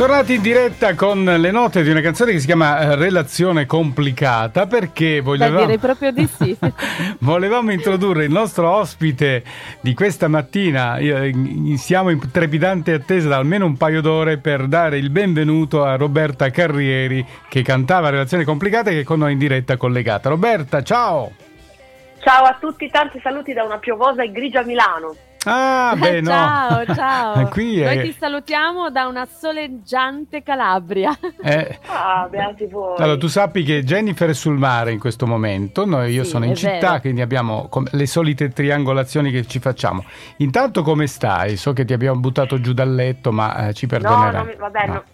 Tornati in diretta con le note di una canzone che si chiama eh, Relazione complicata perché vogliamo... direi proprio di sì. volevamo introdurre il nostro ospite di questa mattina. Siamo in trepidante attesa da almeno un paio d'ore per dare il benvenuto a Roberta Carrieri che cantava Relazione complicata e che è con noi in diretta collegata. Roberta, ciao! Ciao a tutti, tanti saluti da una piovosa e grigia Milano. Ah, beh, no. ciao, ciao. Qui è... Noi ti salutiamo da una soleggiante Calabria. Eh. Ah, beati voi. Allora, tu sappi che Jennifer è sul mare in questo momento, noi, io sì, sono in città, vero. quindi abbiamo le solite triangolazioni che ci facciamo. Intanto come stai? So che ti abbiamo buttato giù dal letto, ma eh, ci perdonerai. No, no, vabbè, no. no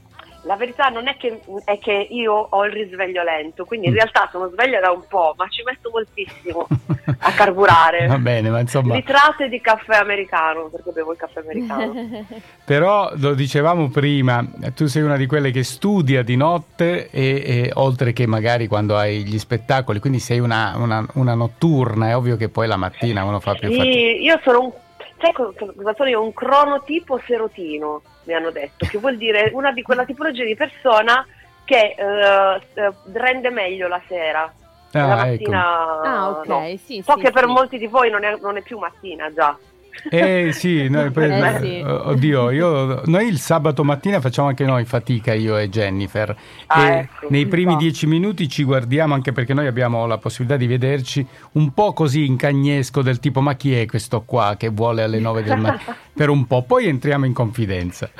la verità non è che, è che, io ho il risveglio lento, quindi in mm. realtà sono sveglia da un po', ma ci metto moltissimo a carburare. Va bene, ma insomma... Litrate di caffè americano, perché bevo il caffè americano. Però, lo dicevamo prima, tu sei una di quelle che studia di notte e, e oltre che magari quando hai gli spettacoli, quindi sei una, una, una notturna, è ovvio che poi la mattina uno fa più fatica. Io sono un sai cosa sono io? Un cronotipo serotino, mi hanno detto, che vuol dire una di quella tipologia di persona che uh, rende meglio la sera. Ah, la ecco. mattina ecco. ah, ok, no. sì, So sì, che sì. per molti di voi non è, non è più mattina già. Eh sì, noi, eh, sì. oddio, io, noi il sabato mattina facciamo anche noi fatica, io e Jennifer. Ah, e ecco, nei primi so. dieci minuti ci guardiamo anche perché noi abbiamo la possibilità di vederci un po' così in cagnesco del tipo ma chi è questo qua che vuole alle nove del mattino per un po', poi entriamo in confidenza.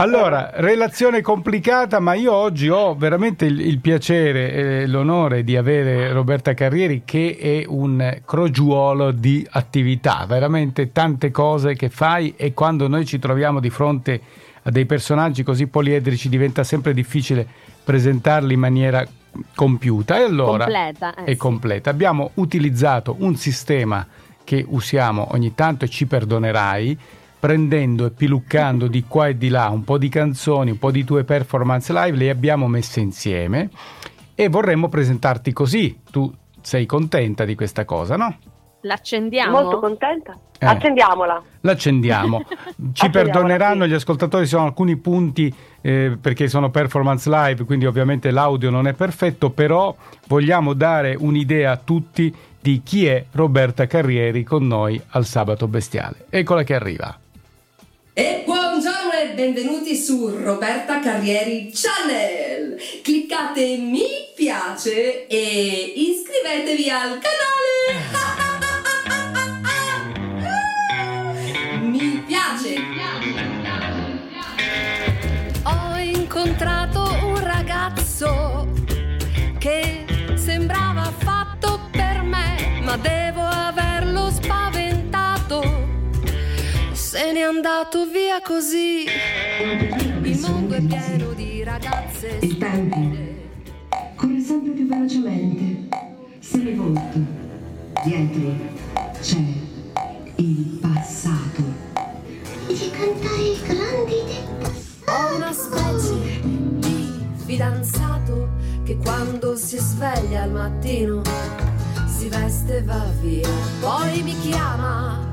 Allora, relazione complicata, ma io oggi ho veramente il, il piacere e l'onore di avere Roberta Carrieri che è un crogiuolo di attività, veramente tante cose che fai e quando noi ci troviamo di fronte a dei personaggi così poliedrici diventa sempre difficile presentarli in maniera compiuta e allora completa, eh, è sì. completa. Abbiamo utilizzato un sistema che usiamo ogni tanto e ci perdonerai prendendo e piluccando di qua e di là un po' di canzoni, un po' di tue performance live, le abbiamo messe insieme e vorremmo presentarti così. Tu sei contenta di questa cosa, no? L'accendiamo? Molto contenta. Eh, Accendiamola. L'accendiamo. Ci perdoneranno gli ascoltatori, ci sono alcuni punti eh, perché sono performance live, quindi ovviamente l'audio non è perfetto, però vogliamo dare un'idea a tutti di chi è Roberta Carrieri con noi al Sabato Bestiale. Eccola che arriva. E buongiorno e benvenuti su Roberta Carrieri Channel. Cliccate mi piace e iscrivetevi al canale. andato via così. Il mondo è pieno di ragazze. Il tempo corre sempre più velocemente. Se mi volto, dietro c'è il passato. Dici cantare il grande del passato. Ho una specie di fidanzato che quando si sveglia al mattino si veste e va via. Poi mi chiama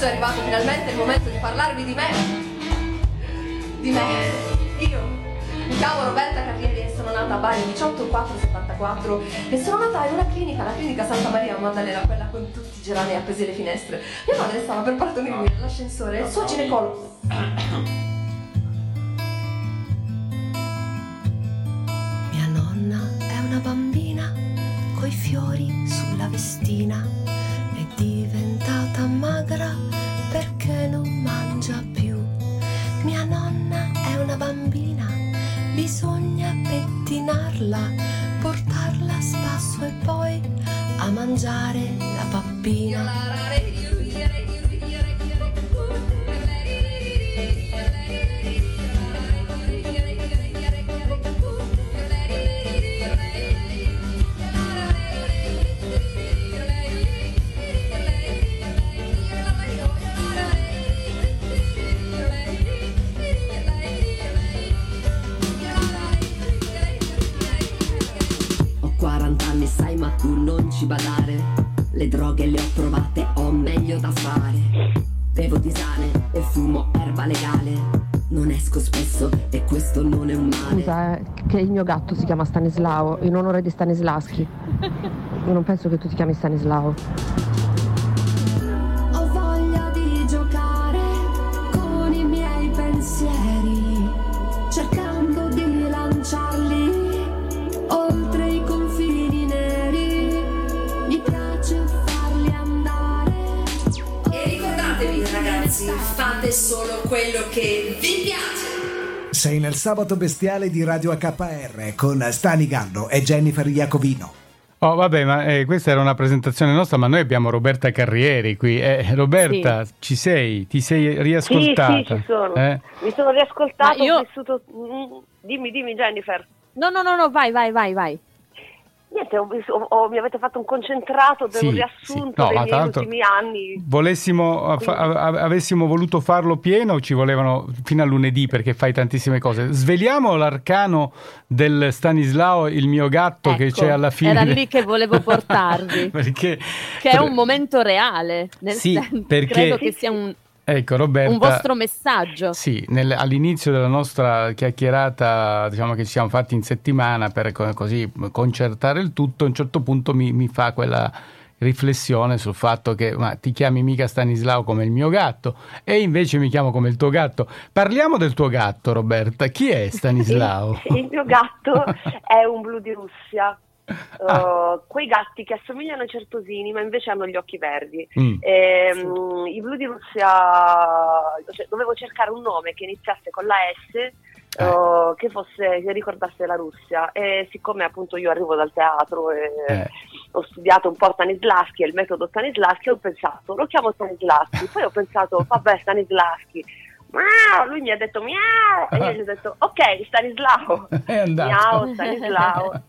Adesso è arrivato finalmente il momento di parlarvi di me. Di me. Io mi chiamo Roberta Carrieri e sono nata a Bari 18 4 74 e sono nata in una clinica, la clinica Santa Maria Maddalena, quella con tutti i gerani appesi alle finestre. Mia madre stava per partorirmi nell'ascensore e il suo ginecologo. Mia nonna è una bambina coi fiori sulla vestina. Pettinarla, portarla a spasso e poi a mangiare la pappina. tu non ci badare, le droghe le ho provate, ho meglio da fare. Bevo tisane e fumo erba legale. Non esco spesso e questo non è un male. Scusa, eh, che il mio gatto si chiama Stanislao in onore di Stanislaschi. Io non penso che tu ti chiami Stanislao. Fate solo quello che vi piace. Sei nel sabato bestiale di Radio HPR con Stani Gallo e Jennifer Iacovino. Oh, vabbè, ma eh, questa era una presentazione nostra, ma noi abbiamo Roberta Carrieri qui. Eh, Roberta, ci sei? Ti sei riascoltata? Sì, sì, ci sono. Eh? Mi sono riascoltato, Ma io- ho vissuto... mm, Dimmi, dimmi Jennifer. No, no, no, no, vai, vai, vai, vai. Niente, ho ho- ho- mi avete fatto un concentrato del Sì, riassunto sì. No, l'altro- ultimi anni. Volessimo, fa- a- avessimo voluto farlo pieno ci volevano fino a lunedì perché fai tantissime cose. Sveliamo l'arcano del Stanislao, il mio gatto che Ecco, c'è alla fine. Era lì che volevo portarvi. perché, che è un momento reale. Nel Sì, senso, perché- credo che sia un, Ecco, Roberta. un vostro messaggio. Sì, nel- all'inizio della nostra chiacchierata, diciamo che ci siamo fatti in settimana per co- così concertare il tutto, a un certo punto mi, mi fa quella riflessione sul fatto che ma ti chiami mica Stanislao come il mio gatto e invece mi chiamo come il tuo gatto. Parliamo del tuo gatto, Roberta. Chi è Stanislao? Il, il mio gatto è un blu di Russia. Ah. Uh, quei gatti che assomigliano ai certosini ma invece hanno gli occhi verdi Mm. Ehm, i blu di Russia cioè, dovevo cercare un nome che iniziasse con la S uh, che fosse che ricordasse la Russia e siccome appunto io arrivo dal teatro e Eh. ho studiato un po' Stanislaschi e il metodo Stanislaschi ho pensato lo chiamo Stanislaschi poi ho pensato vabbè Stanislaschi Miau, lui mi ha detto miau e io gli ho detto ok Stanislao È andato. miau Stanislao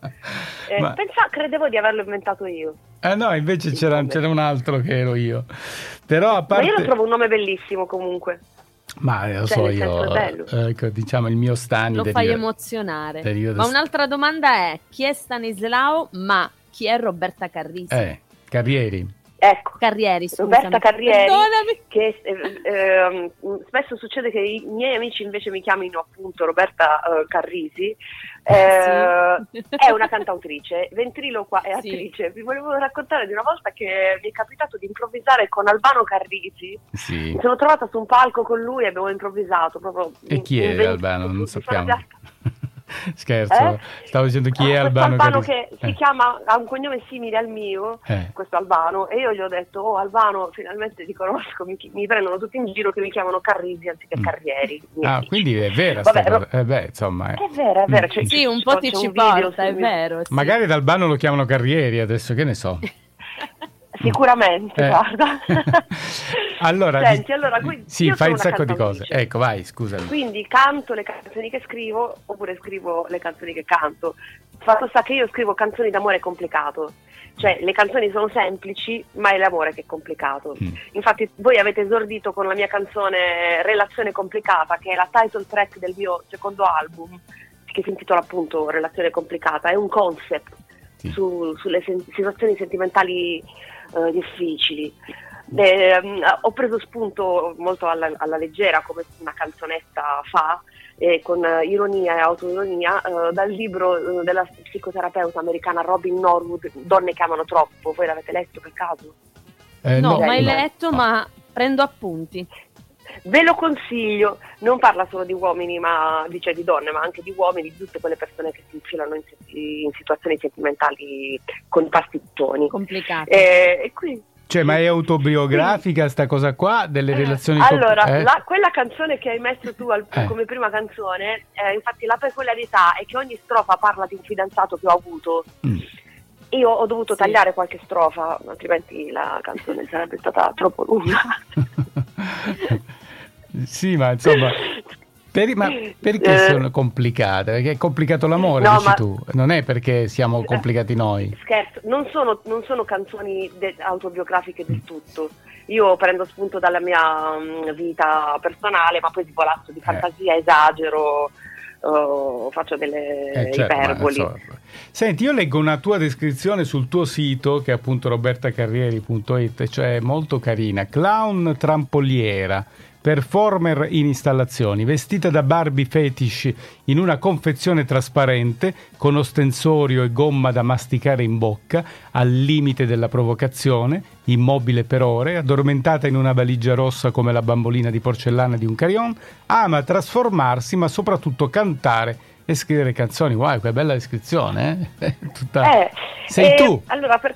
Eh, Ma- pensa- credevo di averlo inventato io Eh no, invece c'era, c'era un altro che ero io. Però a ma parte... io lo trovo un nome bellissimo comunque Ma eh, lo Cioè, so io, bello. ecco, diciamo il mio Stani Lo deriva- fai emozionare. deriva Ma un'altra domanda è: chi è Stanislao? Ma chi è Roberta Carrisi? Eh, Carrieri. Ecco Carrieri, scusami. Roberta Carrieri Perdonami. che eh, ehm, spesso succede che i miei amici invece mi chiamino appunto Roberta eh, Carrisi Eh, Sì. è una cantautrice, ventriloqua e Sì. attrice. Vi volevo raccontare di una volta che mi è capitato di improvvisare con Albano Carrisi. Sì. Mi sono trovata su un palco con lui e abbiamo improvvisato proprio. E chi è in- in- Albano? Non sappiamo. già- Scherzo, Eh? stavo dicendo chi è Questo Albano. Albano che si Eh, chiama, ha un cognome simile al mio, eh. questo Albano, e io gli ho detto, oh Albano, finalmente ti conosco, mi, mi prendono tutti in giro che mi chiamano Carrisi anziché Mm. Carrieri. miei Ah, quindi è vera Vabbè, sta Ro- cosa. Eh beh, insomma, eh. È vero, è vero. Mm. cioè, Sì, un po' ti ci porta, è vero. sì. Magari da Albano lo chiamano Carrieri adesso, che ne so. Sicuramente, Eh. guarda. allora, Senti, allora, qui- sì, io fai un sacco di cose. Ecco, vai, scusami. Quindi canto le canzoni che scrivo oppure scrivo le canzoni che canto. Fatto sta che io scrivo canzoni d'amore complicato. Cioè, le canzoni sono semplici, ma è l'amore che è complicato. Mm. Infatti, voi avete esordito con la mia canzone Relazione complicata, che è la title track del mio secondo album, che si intitola appunto Relazione complicata. È un concept Sì. su- sulle sen- situazioni sentimentali eh, difficili. Ehm, ho preso spunto molto alla, alla leggera, come una canzonetta fa, eh, con eh, ironia e autoironia, eh, dal libro eh, della psicoterapeuta americana Robin Norwood, Donne che amano troppo. Voi l'avete letto per caso? Eh, no, no, mai no. letto, ma prendo appunti. Ve lo consiglio, non parla solo di uomini, ma dice di donne, ma anche di uomini, di tutte quelle persone che si infilano in, in situazioni sentimentali con pasticcioni. Complicato. Eh, e qui Cioè, ma è autobiografica sta cosa qua? Delle relazioni com- Allora, eh? la- quella canzone che hai messo tu al- Eh. come prima canzone, eh, infatti la peculiarità è che ogni strofa parla di un fidanzato che ho avuto. Mm. Io ho dovuto Sì. tagliare qualche strofa, altrimenti la canzone sarebbe stata troppo lunga. sì, ma insomma... per- ma perché Eh. sono complicate? Perché è complicato l'amore, No, dici ma- tu. Non è perché siamo complicati noi. Scherzo, non sono, non sono canzoni de- autobiografiche del tutto. Io prendo spunto dalla mia mm, vita personale, ma poi svolazzo di fantasia, esagero, oh, faccio delle Eh, certo, ma, iperboli. insomma. Senti, io leggo una tua descrizione sul tuo sito, che è appunto robertacarrieri.it, cioè molto carina. Clown trampoliera, performer in installazioni, vestita da Barbie fetish in una confezione trasparente con ostensorio e gomma da masticare in bocca, al limite della provocazione, immobile per ore, addormentata in una valigia rossa come la bambolina di porcellana di un carillon, ama trasformarsi ma soprattutto cantare e scrivere canzoni. Wow, che bella descrizione, eh? Tutta... Eh, Sei eh, tu. Allora, per-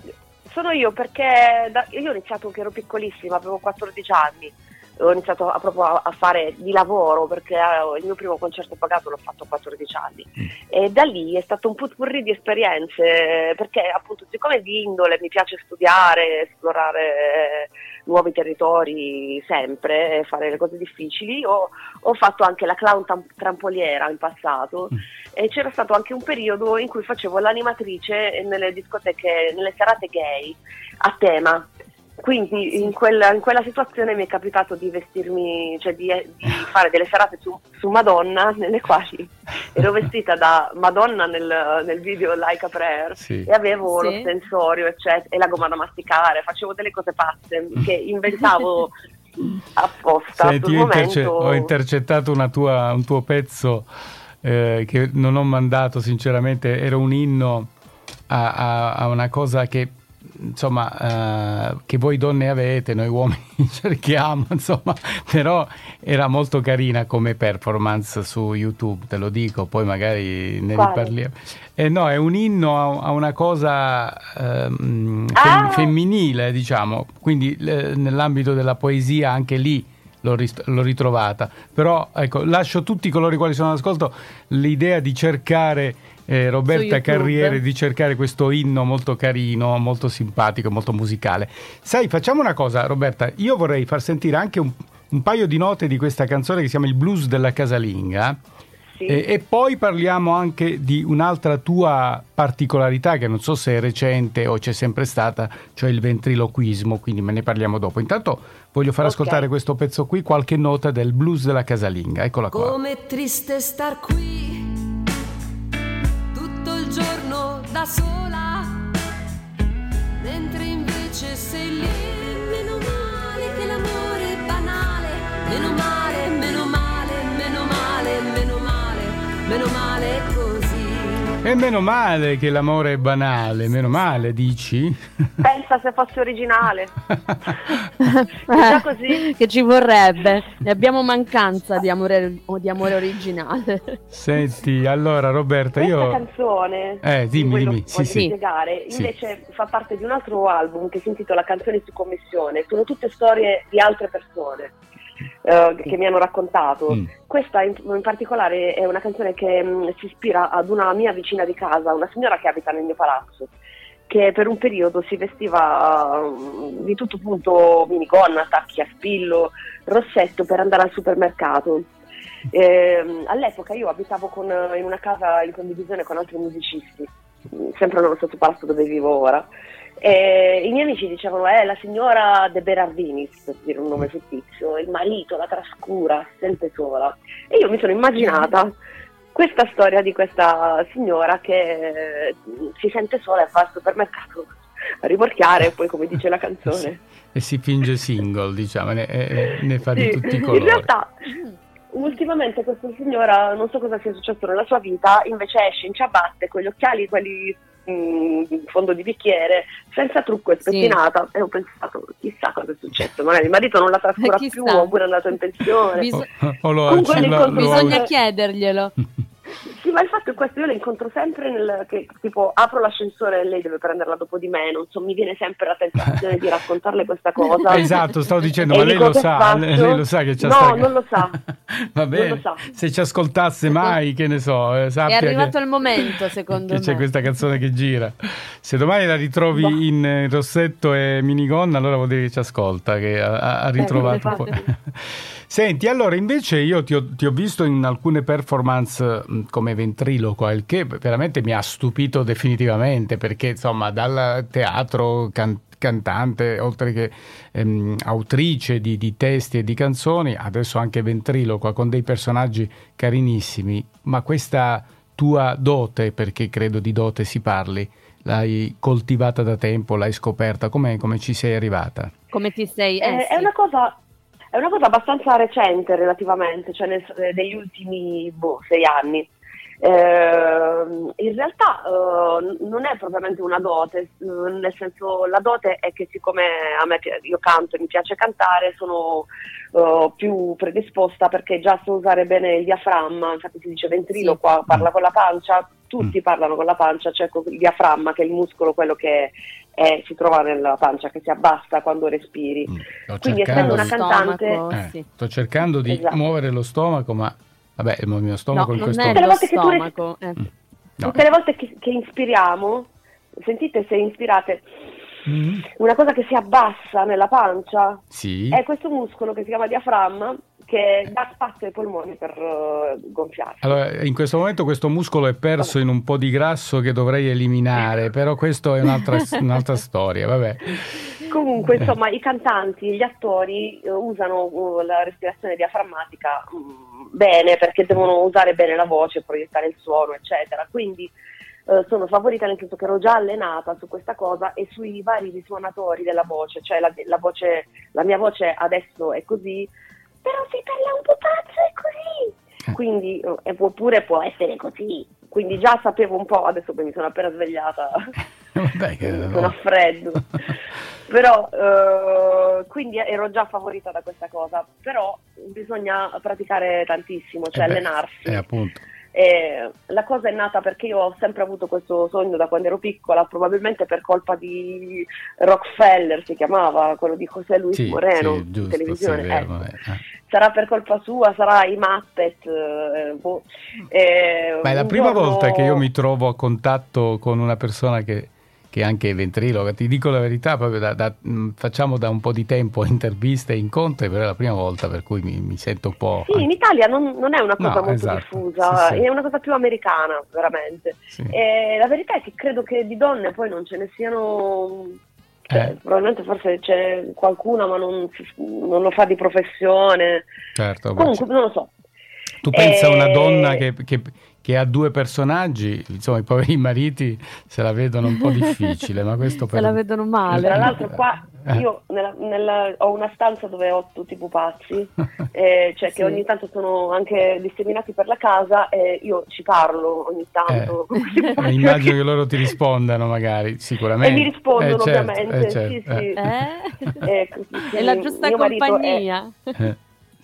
sono io perché da- io ho iniziato che ero piccolissima, avevo 14 anni. Ho iniziato a, proprio a, fare di lavoro perché eh, il mio primo concerto pagato l'ho fatto a 14 anni. E da lì è stato un putpurri di esperienze perché appunto siccome di indole mi piace studiare, esplorare eh, nuovi territori sempre, e fare le cose difficili, ho, ho fatto anche la clown tam- trampoliera in passato e c'era stato anche un periodo in cui facevo l'animatrice nelle discoteche, nelle serate gay a tema. Quindi in quella, in quella situazione mi è capitato di vestirmi, cioè di, di fare delle serate su, su Madonna, nelle quali ero vestita da Madonna nel, nel video Like a Prayer Sì. e avevo Sì. lo sensorio eccetera, e la gomma da masticare, facevo delle cose pazze che inventavo apposta. Senti, io interce- ho intercettato una tua- un tuo pezzo eh, che non ho mandato sinceramente, era un inno a, a- a una cosa che insomma eh, che voi donne avete, noi uomini cerchiamo, insomma, però era molto carina come performance su YouTube, te lo dico, poi magari ne Quale? riparliamo. Eh, no, è un inno a, a una cosa ehm, fem- Ah! femminile, diciamo, quindi eh, nell'ambito della poesia anche lì l'ho, ris- l'ho ritrovata. Però ecco, lascio tutti coloro i quali sono all'ascolto l'idea di cercare eh, Roberta. Carriere, di cercare questo inno molto carino, molto simpatico, molto musicale. Sai, facciamo una cosa, Roberta, io vorrei far sentire anche un, un paio di note di questa canzone che si chiama Il blues della casalinga. Sì. E, e poi parliamo anche di un'altra tua particolarità che non so se è recente o c'è sempre stata, cioè il ventriloquismo, quindi me ne parliamo dopo. Intanto voglio far Ok. ascoltare questo pezzo qui, qualche nota del blues della casalinga. Eccola qua. Com'è triste star qui tutto il giorno da sola, mentre invece sei lì. Meno male che l'amore è banale, meno male, meno male, meno male, meno male, meno male. E meno male che l'amore è banale, meno male, dici? Pensa se fosse originale. già così. che ci vorrebbe. Ne abbiamo mancanza di amore, di amore originale. Senti, allora Roberta, Questa io... canzone, Eh, dimmi, quello dimmi, che sì, voglio sì. spiegare, Sì. invece fa parte di un altro album che si intitola Canzoni su commissione. Sono tutte storie di altre persone eh, che mi hanno raccontato. Mm. Questa in, in particolare è una canzone che mm, si ispira ad una mia vicina di casa, una signora che abita nel mio palazzo che per un periodo si vestiva mm, di tutto punto minigonna, tacchi a spillo, rossetto per andare al supermercato. Ehm, all'epoca io abitavo con- in una casa in condivisione con altri musicisti, mm, sempre nello stesso palazzo dove vivo ora. E I miei amici dicevano, eh, la signora De Berardinis, per dire un nome fittizio, il marito la trascura, sente sola. E io mi sono immaginata questa storia di questa signora che eh, si sente sola e va al supermercato a rimorchiare, poi come dice la canzone. E si finge single, diciamo, ne, e- e ne fa di Sì, tutti i In colori. realtà, ultimamente questa signora, non so cosa sia successo nella sua vita, invece esce in ciabatte con gli occhiali, quelli in fondo di bicchiere, senza trucco e spettinata. E ho pensato, chissà cosa è successo. Magari il marito non la trascura più, oppure è andato in pensione. Bis- O, lo, Comunque lo- lo- Bisogna chiederglielo. Sì, ma il fatto è questo, io la incontro sempre nel, che tipo apro l'ascensore e lei deve prenderla dopo di me, non so, mi viene sempre la tentazione di raccontarle questa cosa. Esatto, stavo dicendo, E ma lei lo "Che sa, faccio?" lei, lo sa che c'è No, sta- non lo sa. Va bene, lo sa. se ci ascoltasse mai, che ne so, eh, È arrivato che, il momento, secondo che me. c'è questa canzone che gira. Se domani la ritrovi in eh, rossetto e minigonna, allora vuol dire che ci ascolta, che ha, ha- ha ritrovato un po'. Senti, allora invece io ti ho, ti ho visto in alcune performance come ventriloquo, il che veramente mi ha stupito definitivamente, perché insomma dal teatro can- cantante, oltre che ehm, autrice di, di testi e di canzoni, adesso anche ventriloqua con dei personaggi carinissimi, ma questa tua dote, perché credo di dote si parli, l'hai coltivata da tempo, l'hai scoperta, come, come ci sei arrivata? Come ti sei... eh, Eh, sì. È una cosa. È una cosa abbastanza recente relativamente, cioè nel- eh, degli ultimi boh, sei anni. Eh, in realtà eh, non è propriamente una dote, eh, nel senso la dote è che siccome a me io canto e mi piace cantare, sono eh, più predisposta perché già so usare bene il diaframma, infatti si dice ventrilo Sì. qua parla con la pancia, tutti Mm. parlano con la pancia, cioè con il diaframma che è il muscolo quello che è- si trova nella pancia, che si abbassa quando respiri. Mm. Quindi essendo una cantante... Stomaco, eh, sì. sto cercando di Esatto. muovere lo stomaco, ma vabbè, il mio No, stomaco in non questo è Tutte stomaco. eh. No. Tutte le volte che, che inspiriamo, sentite se inspirate, Mm. una cosa che si abbassa nella pancia Sì. è questo muscolo che si chiama diaframma che dà spazio ai polmoni per eh, gonfiarsi. Allora, in questo momento questo muscolo è perso in un po' di grasso che dovrei eliminare, però questo è un'altra, un'altra storia, vabbè. Comunque, insomma, i cantanti, gli attori eh, usano uh, la respirazione diaframmatica mm, bene perché devono usare bene la voce, proiettare il suono, eccetera. Quindi eh, sono favorita nel senso che ero già allenata su questa cosa e sui vari risuonatori della voce, cioè la, la voce, la mia voce adesso è così, però se parla un po' pazzo è così. Eh. Quindi, eh, oppure può essere così. Quindi già sapevo un po', adesso mi sono appena svegliata. Vabbè, che- sono a freddo. Però eh, quindi ero già favorita da questa cosa, però bisogna praticare tantissimo, cioè Eh beh, allenarsi. eh, appunto. E la cosa è nata perché io ho sempre avuto questo sogno da quando ero piccola, probabilmente per colpa di Rockefeller, si chiamava, quello di José Luis Sì, Moreno, sì, in giusto, televisione. sì, vero, ecco. eh. Sarà per colpa sua, sarà i Muppet. eh, boh. Eh, Ma è la prima giorno- volta che io mi trovo a contatto con una persona che, che è anche ventriloquo. Ti dico la verità, proprio da- da- mh, facciamo da un po' di tempo interviste e incontri, però è la prima volta per cui mi, mi sento un po'... Sì, in Italia non, non è una cosa No, molto esatto, diffusa, sì, sì. è una cosa più americana, veramente. Sì. E la verità è che credo che di donne poi non ce ne siano. Cioè, Eh. Probabilmente forse c'è qualcuna, ma non, non lo fa di professione. Certo, Comunque, non lo so. Tu pensa a una Eh, donna che, che- che ha due personaggi, insomma i poveri mariti se la vedono un po' difficile, ma questo per... Se la vedono male. Tra l'altro, qua Eh. io nella- nella- ho una stanza dove ho tutti i pupazzi, eh, cioè Sì. che ogni tanto sono anche disseminati per la casa e io ci parlo ogni tanto. Eh, immagino che loro ti rispondano magari, sicuramente. E mi rispondono Eh, certo, ovviamente, eh, certo, sì, sì. Eh? Sì, sì, È la giusta è- compagnia. eh.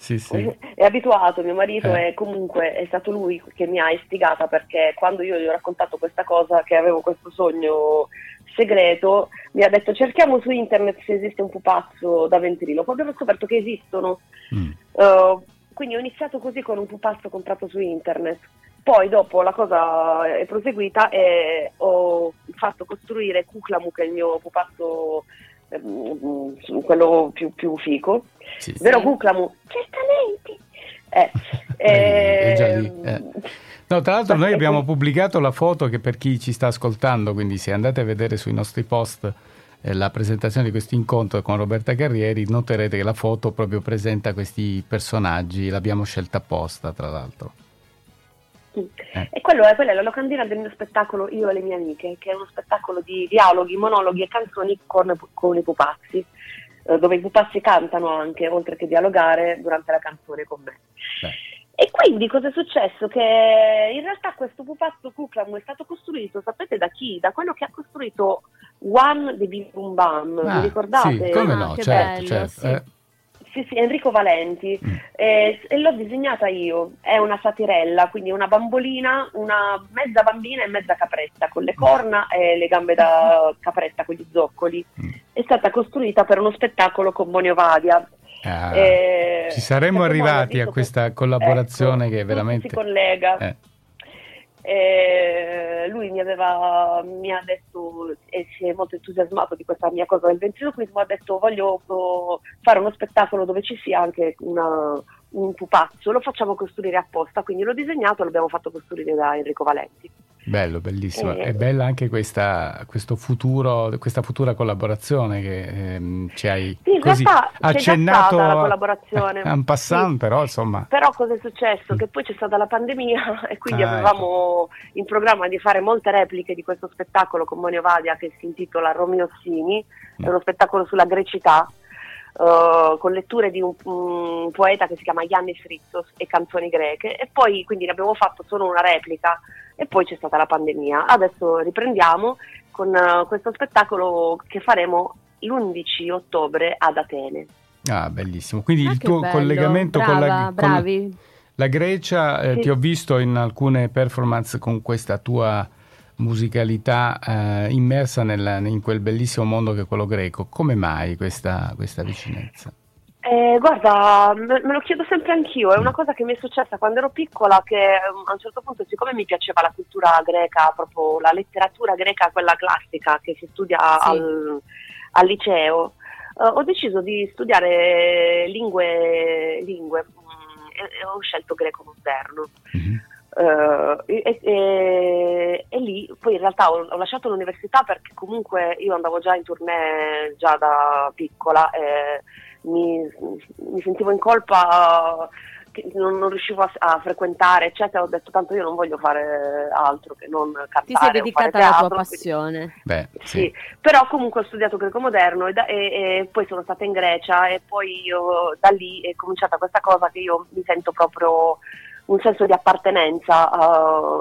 Sì, sì. È abituato, mio marito Eh. è comunque è stato lui che mi ha istigata perché quando io gli ho raccontato questa cosa, che avevo questo sogno segreto, mi ha detto cerchiamo su internet se esiste un pupazzo da ventriloquo. Abbiamo scoperto che esistono. Mm. Uh, quindi ho iniziato così con un pupazzo comprato su internet. Poi dopo la cosa è proseguita e ho fatto costruire Kuklamu, che è il mio pupazzo, ehm, quello più, più fico. Sì, sì. Vero Kuklamu? Certamente. Eh, Eh, è già lì, ehm, eh. No, tra l'altro noi abbiamo pubblicato la foto che per chi ci sta ascoltando, quindi se andate a vedere sui nostri post eh, la presentazione di questo incontro con Roberta Carrieri, noterete che la foto proprio presenta questi personaggi, l'abbiamo scelta apposta tra l'altro. Eh. E quello è, quella è la locandina del mio spettacolo Io e le mie amiche, che è uno spettacolo di dialoghi, monologhi e canzoni con, con i pupazzi, eh, dove i pupazzi cantano anche, oltre che dialogare, durante la canzone con me. Beh. E quindi cosa è successo? Che in realtà questo pupazzo Kuklam è stato costruito, sapete da chi? Da quello che ha costruito One di Bim Bum Bam, Ah, vi ricordate? Sì, come Ah, no, che certo, bello, certo. sì. eh. Sì, sì, Enrico Valenti Mm. Eh, e l'ho disegnata io. È una satirella, quindi una bambolina, una mezza bambina e mezza capretta, con le corna e le gambe da capretta, con gli zoccoli. Mm. È stata costruita per uno spettacolo con Bonio Vadia. Ah, Eh, ci saremmo arrivati a questa che- collaborazione ecco, che veramente... si collega. Eh. E lui mi aveva mi ha detto e si è molto entusiasmato di questa mia cosa del ventriloquismo ha detto voglio oh, fare uno spettacolo dove ci sia anche una- un pupazzo lo facciamo costruire apposta. Quindi l'ho disegnato e l'abbiamo fatto costruire da Enrico Valenti Bello, bellissimo. Eh. È bella anche questa, questo futuro, questa futura collaborazione che ehm, ci hai Sì, così realtà c'è accennato stata la a- collaborazione. en passant, Sì. però insomma. Però cosa è successo? Che poi c'è stata la pandemia e quindi Ah, avevamo in programma di fare molte repliche di questo spettacolo con Monio Vadia che si intitola Romeo Sini, è uno spettacolo sulla grecità. Eh, con letture di un, un poeta che si chiama Yannis Ritsos e canzoni greche e poi quindi ne abbiamo fatto solo una replica e poi c'è stata la pandemia. Adesso riprendiamo con eh, questo spettacolo che faremo l'11 ottobre ad Atene. Ah, bellissimo. Quindi Ah, il tuo bello. collegamento con la, Brava, con bravi. la Grecia, eh, Sì. ti ho visto in alcune performance con questa tua musicalità eh, immersa nella- in quel bellissimo mondo che è quello greco. Come mai questa, questa vicinanza? Eh, guarda, me, lo chiedo sempre anch'io, è una cosa che mi è successa quando ero piccola che ehm, a un certo punto, siccome mi piaceva la cultura greca, proprio la letteratura greca, quella classica che si studia Sì. al, al liceo, eh, ho deciso di studiare lingue, lingue mm, e, e ho scelto greco moderno. Mhm. Eh, e, e- e lì poi in realtà ho, ho lasciato l'università perché comunque io andavo già in tournée già da piccola e mi, mi sentivo in colpa che non, non riuscivo a, a frequentare eccetera ho detto tanto io non voglio fare altro che non cantare Ti sei dedicata alla tua teatro, quindi- passione. Beh, sì. sì, però comunque ho studiato greco moderno e, da- e- e poi sono stata in Grecia e poi io, da lì è cominciata questa cosa che io mi sento proprio un senso di appartenenza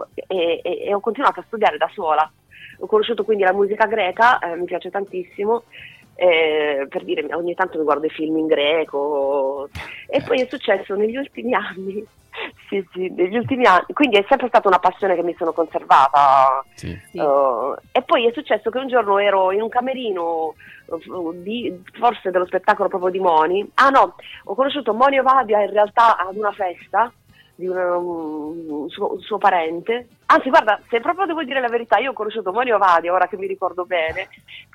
eh, e, e- e ho continuato a studiare da sola. Ho conosciuto quindi la musica greca, eh, mi piace tantissimo, eh, per dire ogni tanto mi guardo i film in greco e poi è successo negli ultimi anni. Sì, sì, negli ultimi anni, quindi è sempre stata una passione che mi sono conservata Sì. Sì. Uh, e poi è successo che un giorno ero in un camerino uh, di- forse dello spettacolo proprio di Moni. Ah no, ho conosciuto Moni Ovadia in realtà ad una festa di una- un, suo, un suo parente. Anzi, guarda, se proprio devo dire la verità, io ho conosciuto Moni Ovadia, ora che mi ricordo bene,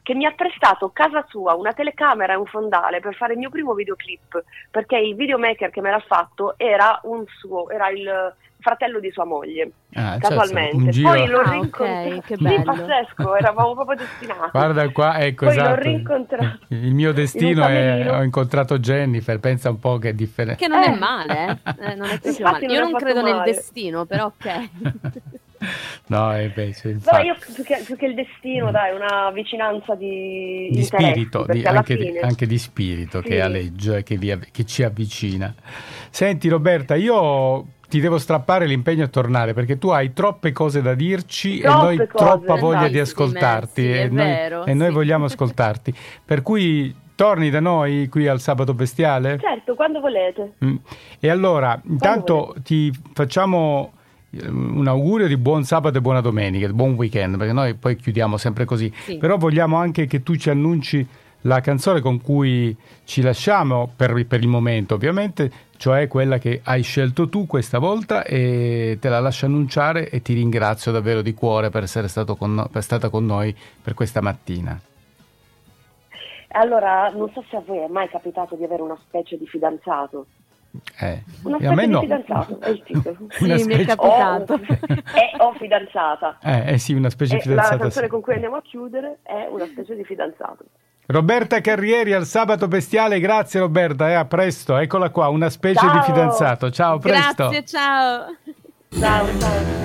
che mi ha prestato casa sua una telecamera e un fondale per fare il mio primo videoclip, perché il videomaker che me l'ha fatto era un suo, era il fratello di sua moglie Ah, cioè, casualmente. un giro- Poi l'ho Ah, ok, rincontrato. che Sì, bello. pazzesco, eravamo proprio destinati. Guarda qua, ecco Poi l'ho esatto. rincontrato. Il mio destino è ho incontrato Jennifer, pensa un po' che è differente. Che non è Eh. male, eh? Eh, non è Infatti male. non Io non credo nel male. destino, però ok. No, è invece, Però infatti. io più che, più che il destino, dai, una vicinanza di, di spirito, di- anche, fine- anche di spirito Sì. che aleggia e che, vi che ci avvicina. Senti Roberta, io ti devo strappare l'impegno a tornare perché tu hai troppe cose da dirci e Troppe noi cose, troppa voglia di tantissime, ascoltarti sì, è e, noi, vero, e noi vogliamo ascoltarti. Per cui torni da noi qui al sabato bestiale? Certo, quando volete. Mm. E allora, intanto ti facciamo eh, un augurio di buon sabato e buona domenica, buon weekend, perché noi poi chiudiamo sempre così. Sì. Però vogliamo anche che tu ci annunci la canzone con cui ci lasciamo per, per il momento, ovviamente, cioè quella che hai scelto tu questa volta e te la lascio annunciare e ti ringrazio davvero di cuore per essere stato con per stata con noi per questa mattina. Allora, non so se a voi è mai capitato di avere una specie di fidanzato. Eh, Una e a me specie no. di fidanzato, è il titolo. Sì, Una mi è specie- capitato. O, e o fidanzata. Eh, eh sì, una specie di la fidanzata. canzone sì. con cui andiamo a chiudere è una specie di fidanzato. Roberta Carrieri al sabato bestiale, grazie Roberta e eh, a presto, eccola qua, una specie ciao. di fidanzato. Ciao, presto. Grazie, ciao. Ciao, ciao.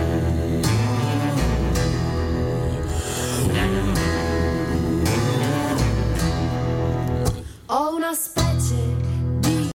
Ho una spada